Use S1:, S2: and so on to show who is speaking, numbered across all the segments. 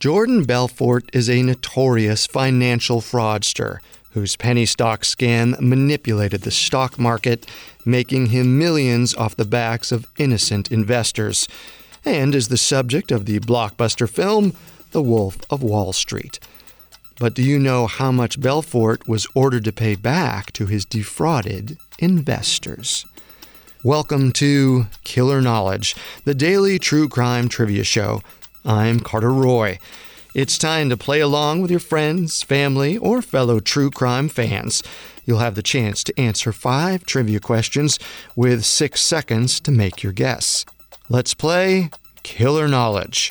S1: Jordan Belfort is a notorious financial fraudster whose penny stock scam manipulated the stock market, making him millions off the backs of innocent investors, and is the subject of the blockbuster film The Wolf of Wall Street. But do you know how much Belfort was ordered to pay back to his defrauded investors? Welcome to Killer Knowledge, the daily true crime trivia show. I'm Carter Roy. It's time to play along with your friends, family, or fellow true crime fans. You'll have the chance to answer five trivia questions with six seconds to make your guess. Let's play Killer Knowledge.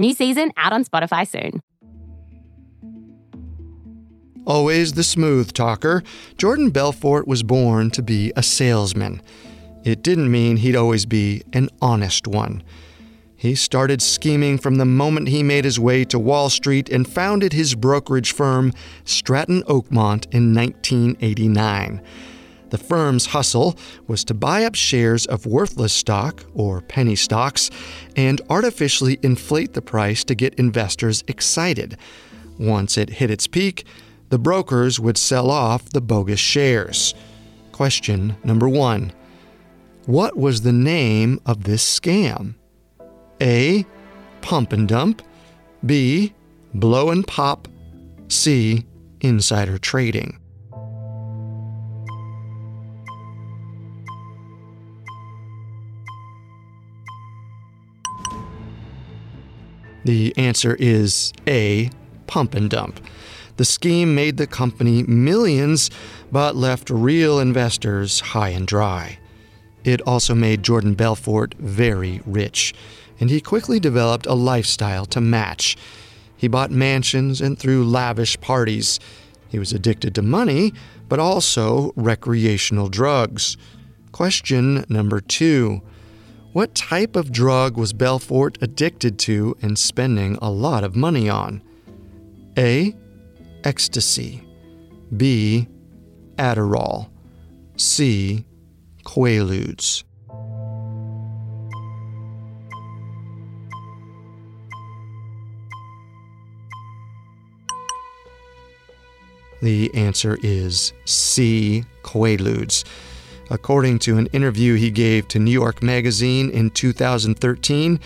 S2: New season out on Spotify soon.
S1: Always the smooth talker, Jordan Belfort was born to be a salesman. It didn't mean he'd always be an honest one. He started scheming from the moment he made his way to Wall Street and founded his brokerage firm, Stratton Oakmont, in 1989. The firm's hustle was to buy up shares of worthless stock, or penny stocks, and artificially inflate the price to get investors excited. Once it hit its peak, the brokers would sell off the bogus shares. Question number one What was the name of this scam? A. Pump and dump. B. Blow and pop. C. Insider trading. The answer is A. Pump and dump. The scheme made the company millions, but left real investors high and dry. It also made Jordan Belfort very rich, and he quickly developed a lifestyle to match. He bought mansions and threw lavish parties. He was addicted to money, but also recreational drugs. Question number two what type of drug was Belfort addicted to and spending a lot of money on? A. Ecstasy. B. Adderall. C. Quaaludes. The answer is C. Quaaludes. According to an interview he gave to New York Magazine in 2013,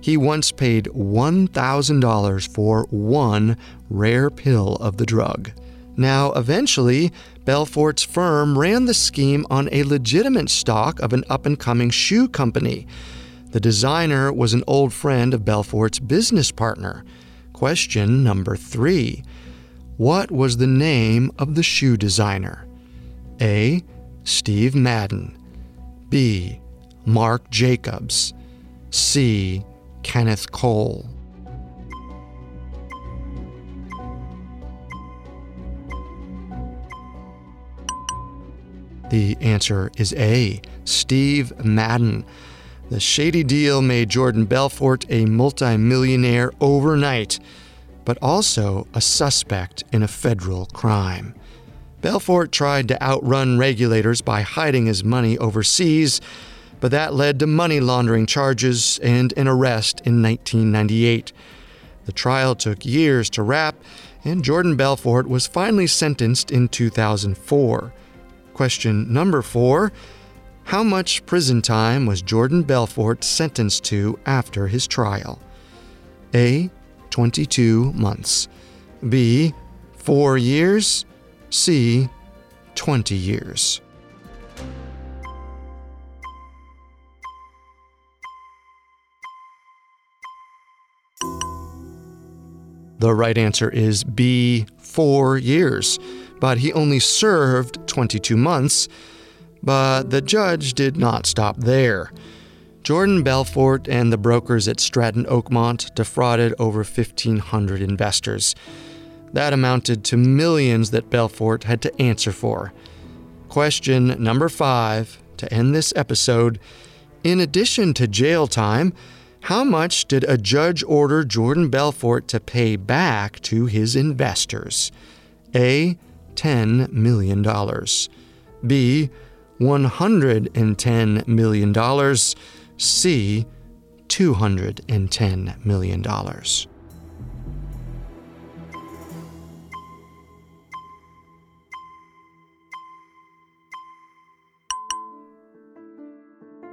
S1: he once paid $1,000 for one rare pill of the drug. Now, eventually, Belfort's firm ran the scheme on a legitimate stock of an up and coming shoe company. The designer was an old friend of Belfort's business partner. Question number three What was the name of the shoe designer? A. Steve Madden. B. Marc Jacobs. C. Kenneth Cole. The answer is A. Steve Madden. The shady deal made Jordan Belfort a multimillionaire overnight, but also a suspect in a federal crime. Belfort tried to outrun regulators by hiding his money overseas, but that led to money laundering charges and an arrest in 1998. The trial took years to wrap, and Jordan Belfort was finally sentenced in 2004. Question number four How much prison time was Jordan Belfort sentenced to after his trial? A. 22 months. B. 4 years. C. 20 years. The right answer is B. Four years, but he only served 22 months. But the judge did not stop there. Jordan Belfort and the brokers at Stratton Oakmont defrauded over 1,500 investors. That amounted to millions that Belfort had to answer for. Question number five to end this episode In addition to jail time, how much did a judge order Jordan Belfort to pay back to his investors? A. $10 million. B. $110 million. C. $210 million.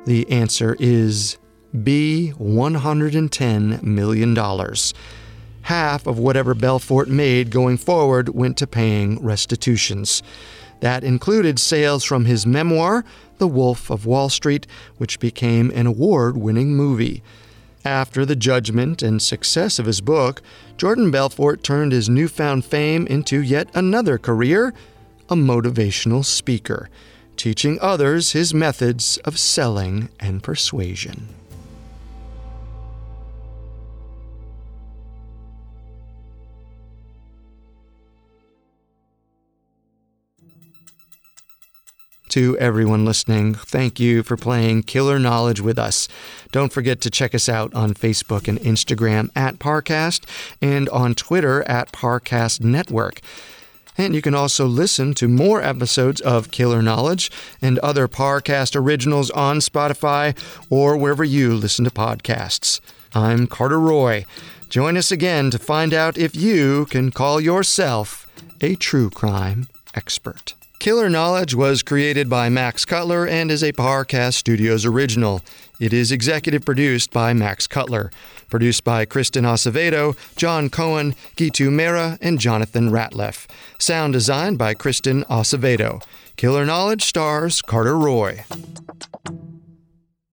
S1: The answer is B. $110 million. Half of whatever Belfort made going forward went to paying restitutions. That included sales from his memoir, The Wolf of Wall Street, which became an award winning movie. After the judgment and success of his book, Jordan Belfort turned his newfound fame into yet another career a motivational speaker, teaching others his methods of selling and persuasion. To everyone listening, thank you for playing Killer Knowledge with us. Don't forget to check us out on Facebook and Instagram at Parcast and on Twitter at Parcast Network. And you can also listen to more episodes of Killer Knowledge and other Parcast originals on Spotify or wherever you listen to podcasts. I'm Carter Roy. Join us again to find out if you can call yourself a true crime expert. Killer Knowledge was created by Max Cutler and is a Parcast Studios original. It is executive produced by Max Cutler. Produced by Kristen Acevedo, John Cohen, Gitu Mera, and Jonathan Ratliff. Sound designed by Kristen Acevedo. Killer Knowledge stars Carter Roy.